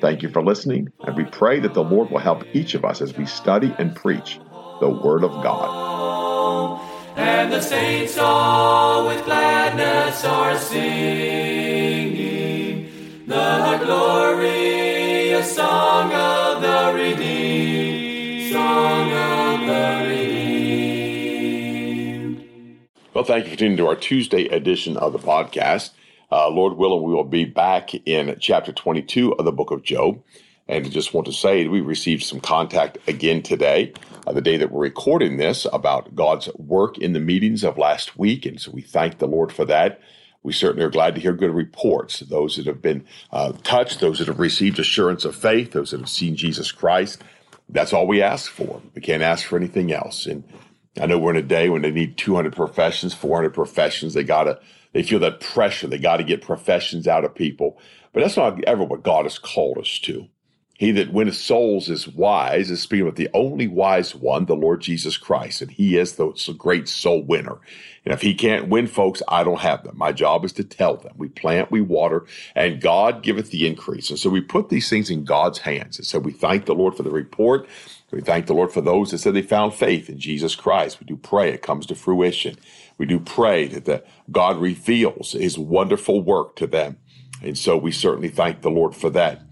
Thank you for listening, and we pray that the Lord will help each of us as we study and preach the Word of God. And the saints all with gladness are singing the glorious song of the redeemed, song of the redeemed. Well, thank you for tuning to our Tuesday edition of the podcast. Uh, Lord willing, we will be back in chapter 22 of the book of Job. And just want to say we received some contact again today, uh, the day that we're recording this, about God's work in the meetings of last week. And so we thank the Lord for that. We certainly are glad to hear good reports. Those that have been uh, touched, those that have received assurance of faith, those that have seen Jesus Christ. That's all we ask for. We can't ask for anything else. And I know we're in a day when they need 200 professions, 400 professions. They got to they feel that pressure. They got to get professions out of people. But that's not ever what God has called us to. He that winneth souls is wise, is speaking of the only wise one, the Lord Jesus Christ. And he is the great soul winner. And if he can't win folks, I don't have them. My job is to tell them. We plant, we water, and God giveth the increase. And so we put these things in God's hands. And so we thank the Lord for the report. We thank the Lord for those that said they found faith in Jesus Christ. We do pray it comes to fruition. We do pray that the, God reveals his wonderful work to them. And so we certainly thank the Lord for that.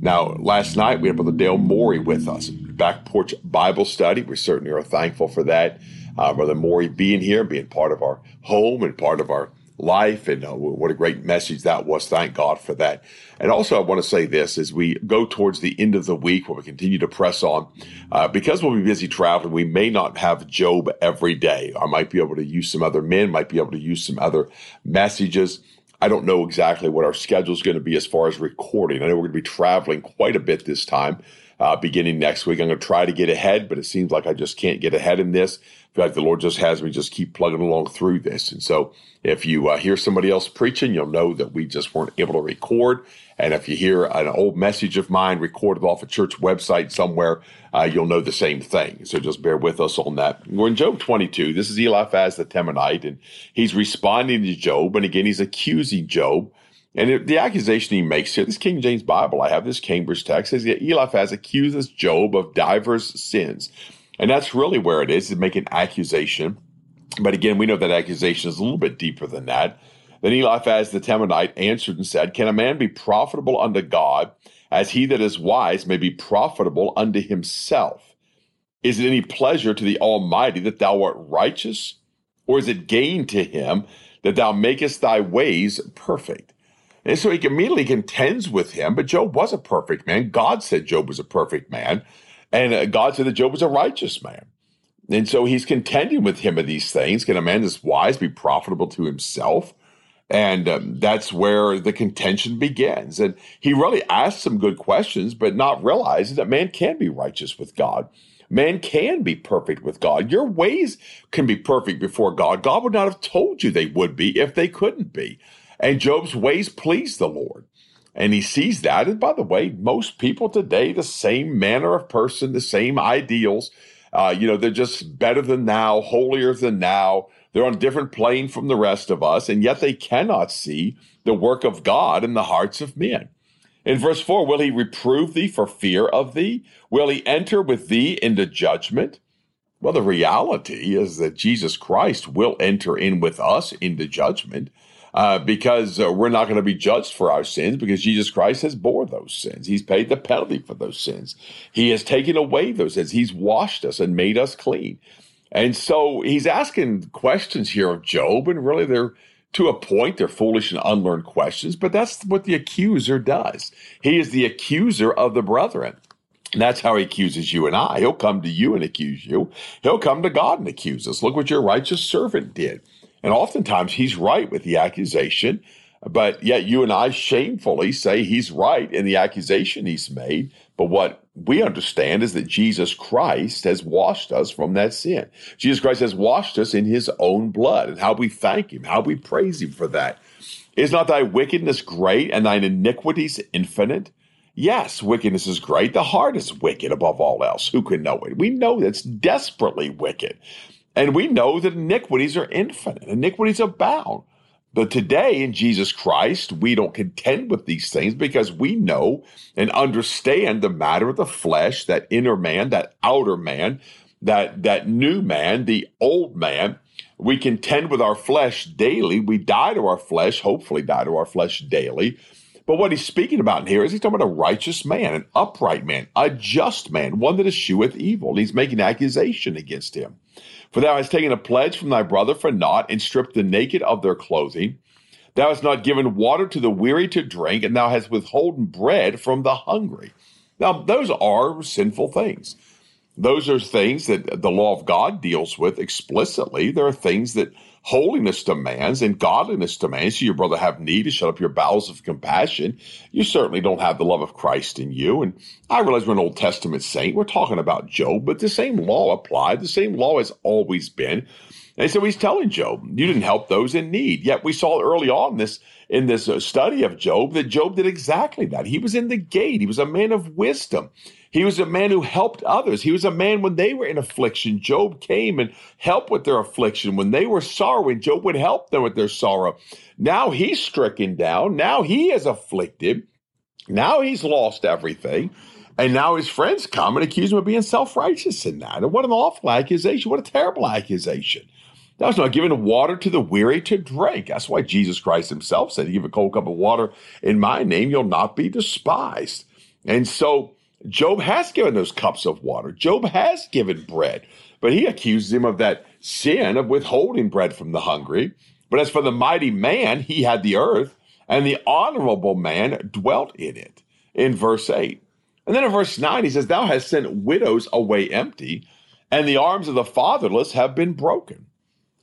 Now, last night we had Brother Dale Morey with us, back porch Bible study. We certainly are thankful for that. Uh, Brother Morey being here, being part of our home and part of our life, and uh, what a great message that was. Thank God for that. And also, I want to say this as we go towards the end of the week, where we continue to press on, uh, because we'll be busy traveling, we may not have Job every day. I might be able to use some other men, might be able to use some other messages. I don't know exactly what our schedule is going to be as far as recording. I know we're going to be traveling quite a bit this time, uh, beginning next week. I'm going to try to get ahead, but it seems like I just can't get ahead in this. I feel like the Lord just has me just keep plugging along through this. And so if you uh, hear somebody else preaching, you'll know that we just weren't able to record. And if you hear an old message of mine recorded off a church website somewhere, uh, you'll know the same thing. So just bear with us on that. We're in Job 22. This is Eliphaz the Temanite, and he's responding to Job. And again, he's accusing Job. And it, the accusation he makes here, this King James Bible, I have this Cambridge text, says that Eliphaz accuses Job of divers sins. And that's really where it is, to make an accusation. But again, we know that accusation is a little bit deeper than that. Then Eliphaz the Temanite answered and said, Can a man be profitable unto God as he that is wise may be profitable unto himself? Is it any pleasure to the Almighty that thou art righteous? Or is it gain to him that thou makest thy ways perfect? And so he immediately contends with him, but Job was a perfect man. God said Job was a perfect man. And uh, God said that Job was a righteous man. And so he's contending with him of these things. Can a man that's wise be profitable to himself? And um, that's where the contention begins. And he really asks some good questions, but not realizing that man can be righteous with God. Man can be perfect with God. Your ways can be perfect before God. God would not have told you they would be if they couldn't be. And Job's ways pleased the Lord. And he sees that. And by the way, most people today, the same manner of person, the same ideals. Uh, you know, they're just better than now, holier than now. They're on a different plane from the rest of us, and yet they cannot see the work of God in the hearts of men. In verse 4, will he reprove thee for fear of thee? Will he enter with thee into judgment? Well, the reality is that Jesus Christ will enter in with us into judgment uh, because uh, we're not going to be judged for our sins because Jesus Christ has bore those sins. He's paid the penalty for those sins. He has taken away those sins. He's washed us and made us clean. And so he's asking questions here of Job, and really they're to a point, they're foolish and unlearned questions, but that's what the accuser does. He is the accuser of the brethren. And that's how he accuses you and I. He'll come to you and accuse you. He'll come to God and accuse us. Look what your righteous servant did. And oftentimes he's right with the accusation. But yet you and I shamefully say he's right in the accusation he's made. But what we understand is that Jesus Christ has washed us from that sin. Jesus Christ has washed us in his own blood. And how we thank him, how we praise him for that. Is not thy wickedness great and thine iniquities infinite? Yes, wickedness is great. The heart is wicked above all else. Who can know it? We know that's desperately wicked. And we know that iniquities are infinite, iniquities abound. But today in Jesus Christ, we don't contend with these things because we know and understand the matter of the flesh, that inner man, that outer man, that, that new man, the old man. We contend with our flesh daily. We die to our flesh, hopefully die to our flesh daily. But what he's speaking about in here is he's talking about a righteous man, an upright man, a just man, one that escheweth evil. He's making accusation against him. For thou hast taken a pledge from thy brother for naught, and stripped the naked of their clothing. Thou hast not given water to the weary to drink, and thou hast withholden bread from the hungry. Now, those are sinful things. Those are things that the law of God deals with explicitly. There are things that holiness demands and godliness demands. So your brother have need to shut up your bowels of compassion. You certainly don't have the love of Christ in you. And I realize we're an Old Testament saint. We're talking about Job, but the same law applied. The same law has always been. And so he's telling Job, you didn't help those in need. Yet we saw early on this in this uh, study of Job that Job did exactly that. He was in the gate. He was a man of wisdom. He was a man who helped others. He was a man when they were in affliction. Job came and helped with their affliction. When they were sorrowing, Job would help them with their sorrow. Now he's stricken down. Now he is afflicted. Now he's lost everything. And now his friends come and accuse him of being self righteous in that. And what an awful accusation. What a terrible accusation. Hast not given water to the weary to drink. That's why Jesus Christ himself said, Give a cold cup of water in my name, you'll not be despised. And so Job has given those cups of water. Job has given bread, but he accuses him of that sin of withholding bread from the hungry. But as for the mighty man, he had the earth, and the honorable man dwelt in it. In verse 8. And then in verse 9, he says, Thou hast sent widows away empty, and the arms of the fatherless have been broken.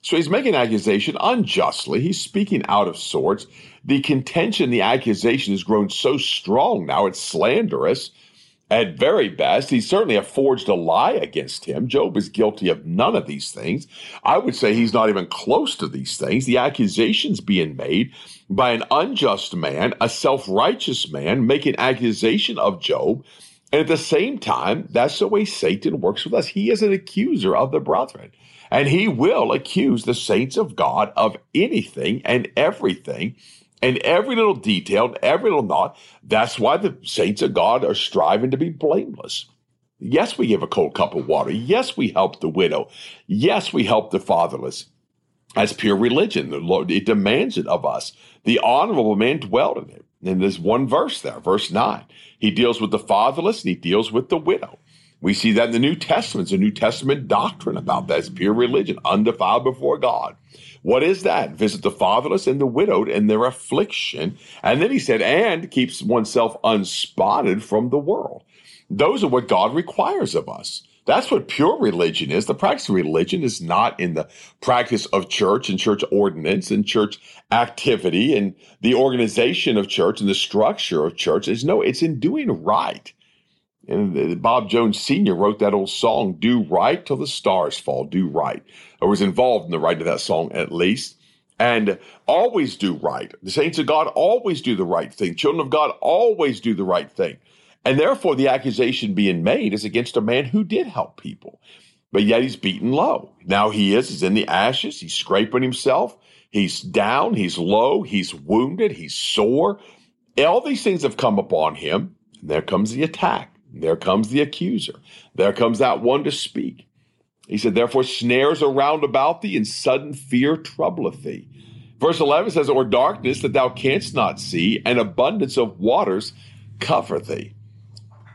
So he's making an accusation unjustly. He's speaking out of sorts. The contention, the accusation has grown so strong now, it's slanderous at very best, he certainly have forged a lie against him. Job is guilty of none of these things. I would say he's not even close to these things. The accusations being made by an unjust man, a self righteous man, making accusation of Job. And at the same time, that's the way Satan works with us. He is an accuser of the brethren. And he will accuse the saints of God of anything and everything and every little detail, every little knot. That's why the saints of God are striving to be blameless. Yes, we give a cold cup of water. Yes, we help the widow. Yes, we help the fatherless. That's pure religion. The Lord, it demands it of us. The honorable man dwelt in it. And there's one verse there, verse 9. He deals with the fatherless and he deals with the widow. We see that in the New Testament. It's a New Testament doctrine about that. It's pure religion, undefiled before God. What is that? Visit the fatherless and the widowed in their affliction. And then he said, and keeps oneself unspotted from the world. Those are what God requires of us. That's what pure religion is. The practice of religion is not in the practice of church and church ordinance and church activity and the organization of church and the structure of church. Is no, it's in doing right. And uh, Bob Jones Sr. wrote that old song, Do Right Till the Stars Fall, Do Right, or was involved in the writing of that song at least. And always do right. The saints of God always do the right thing. Children of God always do the right thing. And therefore, the accusation being made is against a man who did help people, but yet he's beaten low. Now he is, he's in the ashes, he's scraping himself, he's down, he's low, he's wounded, he's sore. All these things have come upon him. And there comes the attack. There comes the accuser. There comes that one to speak. He said, Therefore, snares are round about thee, and sudden fear troubleth thee. Verse 11 says, Or darkness that thou canst not see, and abundance of waters cover thee.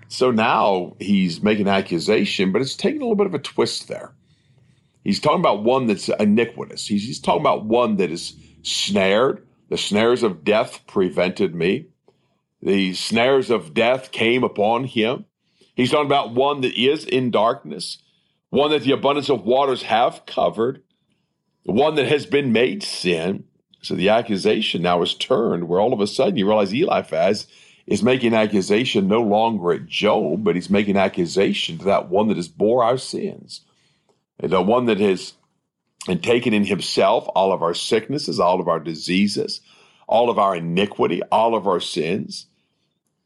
So now he's making an accusation, but it's taking a little bit of a twist there. He's talking about one that's iniquitous. He's, he's talking about one that is snared. The snares of death prevented me. The snares of death came upon him. He's talking about one that is in darkness, one that the abundance of waters have covered, one that has been made sin. So the accusation now is turned where all of a sudden you realize Eliphaz is making accusation no longer at Job, but he's making accusation to that one that has bore our sins. The one that has and taken in himself all of our sicknesses, all of our diseases, all of our iniquity, all of our sins.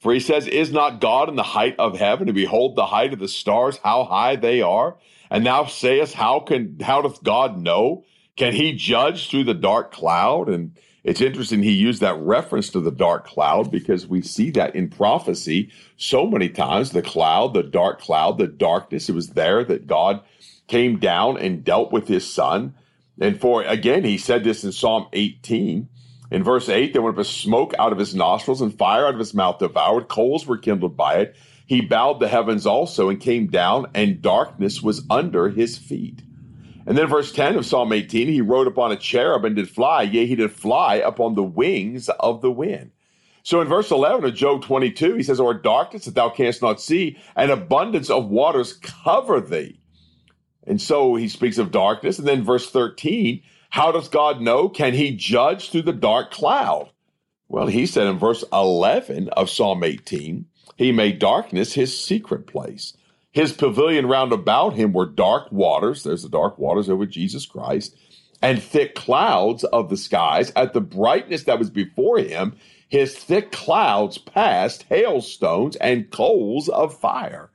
For he says, Is not God in the height of heaven? And behold the height of the stars, how high they are. And thou sayest, How can how doth God know? Can he judge through the dark cloud? And it's interesting he used that reference to the dark cloud because we see that in prophecy so many times. The cloud, the dark cloud, the darkness, it was there that God came down and dealt with his son. And for again, he said this in Psalm 18. In verse 8, there went up a smoke out of his nostrils, and fire out of his mouth devoured. Coals were kindled by it. He bowed the heavens also and came down, and darkness was under his feet. And then verse 10 of Psalm 18, he rode upon a cherub and did fly, yea, he did fly upon the wings of the wind. So in verse 11 of Job 22, he says, Or darkness that thou canst not see, and abundance of waters cover thee. And so he speaks of darkness. And then verse 13, how does God know? Can he judge through the dark cloud? Well, he said in verse 11 of Psalm 18, he made darkness his secret place. His pavilion round about him were dark waters. There's the dark waters over Jesus Christ and thick clouds of the skies. At the brightness that was before him, his thick clouds passed hailstones and coals of fire.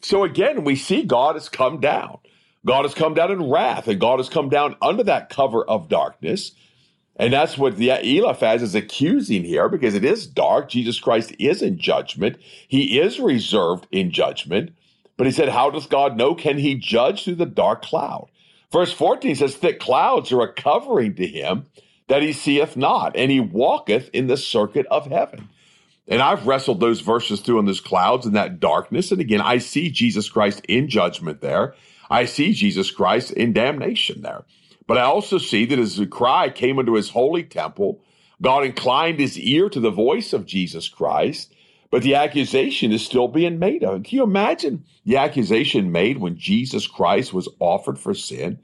So again, we see God has come down. God has come down in wrath, and God has come down under that cover of darkness. And that's what the Eliphaz is accusing here because it is dark. Jesus Christ is in judgment. He is reserved in judgment. But he said, How does God know? Can he judge through the dark cloud? Verse 14 says, Thick clouds are a covering to him that he seeth not, and he walketh in the circuit of heaven. And I've wrestled those verses through in those clouds and that darkness. And again, I see Jesus Christ in judgment there. I see Jesus Christ in damnation there. But I also see that as the cry came into his holy temple, God inclined his ear to the voice of Jesus Christ, but the accusation is still being made of. Can you imagine the accusation made when Jesus Christ was offered for sin?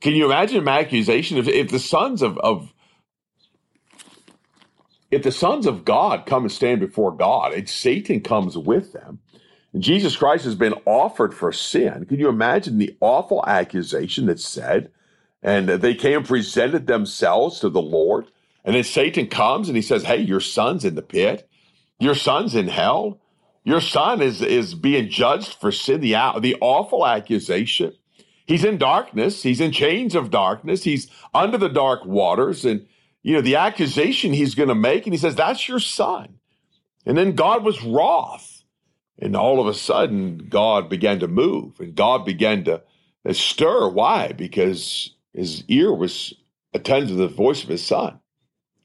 Can you imagine an accusation if, if the sons of, of if the sons of God come and stand before God and Satan comes with them, Jesus Christ has been offered for sin. Can you imagine the awful accusation that said? And they came and presented themselves to the Lord. And then Satan comes and he says, Hey, your son's in the pit. Your son's in hell. Your son is, is being judged for sin, the, the awful accusation. He's in darkness. He's in chains of darkness. He's under the dark waters. And, you know, the accusation he's going to make, and he says, That's your son. And then God was wroth. And all of a sudden, God began to move and God began to stir. Why? Because his ear was attentive to the voice of his son.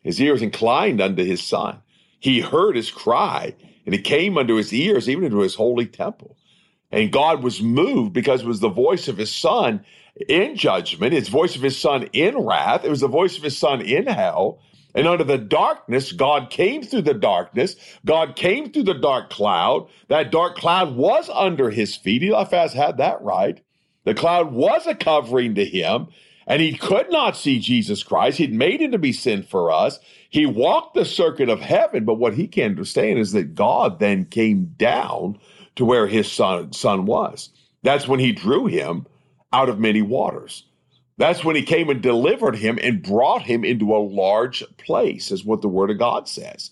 His ear was inclined unto his son. He heard his cry and it came unto his ears, even into his holy temple. And God was moved because it was the voice of his son in judgment, his voice of his son in wrath. It was the voice of his son in hell. And under the darkness, God came through the darkness. God came through the dark cloud. That dark cloud was under his feet. Eliphaz had that right. The cloud was a covering to him, and he could not see Jesus Christ. He'd made him to be sin for us. He walked the circuit of heaven, but what he can't understand is that God then came down to where his son, son was. That's when he drew him out of many waters. That's when he came and delivered him and brought him into a large place, is what the word of God says.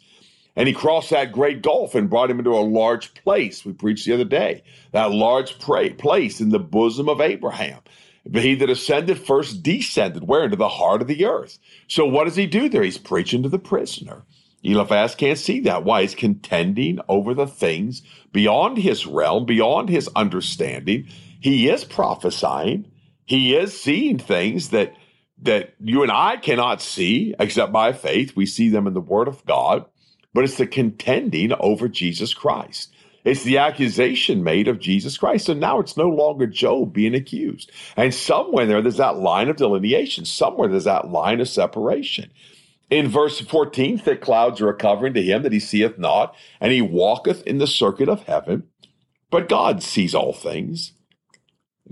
And he crossed that great gulf and brought him into a large place. We preached the other day, that large place in the bosom of Abraham. But he that ascended first descended, where? Into the heart of the earth. So what does he do there? He's preaching to the prisoner. Eliphaz can't see that. Why? He's contending over the things beyond his realm, beyond his understanding. He is prophesying. He is seeing things that that you and I cannot see except by faith. We see them in the Word of God, but it's the contending over Jesus Christ. It's the accusation made of Jesus Christ. So now it's no longer Job being accused. And somewhere there, there's that line of delineation. Somewhere there's that line of separation. In verse 14, thick clouds are a covering to him that he seeth not, and he walketh in the circuit of heaven. But God sees all things.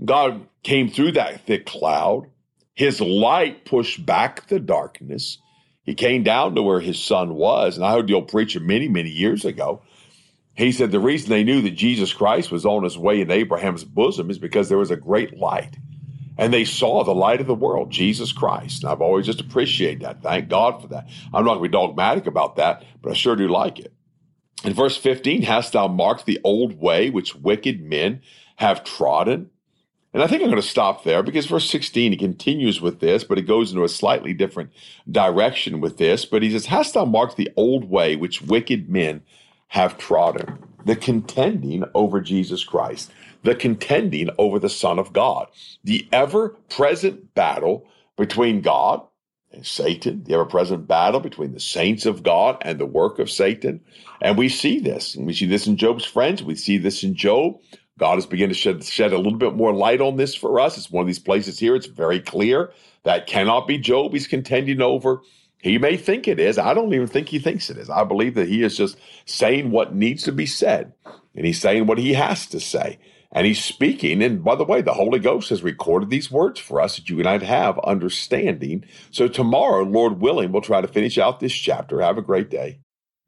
God came through that thick cloud. His light pushed back the darkness. He came down to where his son was, and I heard the old preacher many, many years ago. He said the reason they knew that Jesus Christ was on his way in Abraham's bosom is because there was a great light. And they saw the light of the world, Jesus Christ. And I've always just appreciated that. Thank God for that. I'm not going to be dogmatic about that, but I sure do like it. In verse 15, hast thou marked the old way which wicked men have trodden? And I think I'm going to stop there because verse 16, he continues with this, but it goes into a slightly different direction with this. But he says, Hast thou marked the old way which wicked men have trodden? The contending over Jesus Christ, the contending over the Son of God, the ever present battle between God and Satan, the ever present battle between the saints of God and the work of Satan. And we see this. And we see this in Job's friends. We see this in Job. God is beginning to shed, shed a little bit more light on this for us. It's one of these places here. It's very clear that cannot be Job he's contending over. He may think it is. I don't even think he thinks it is. I believe that he is just saying what needs to be said, and he's saying what he has to say. And he's speaking. And by the way, the Holy Ghost has recorded these words for us that you and I have understanding. So tomorrow, Lord willing, we'll try to finish out this chapter. Have a great day.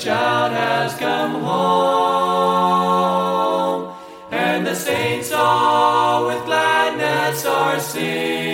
child has come home, and the saints all with gladness are singing.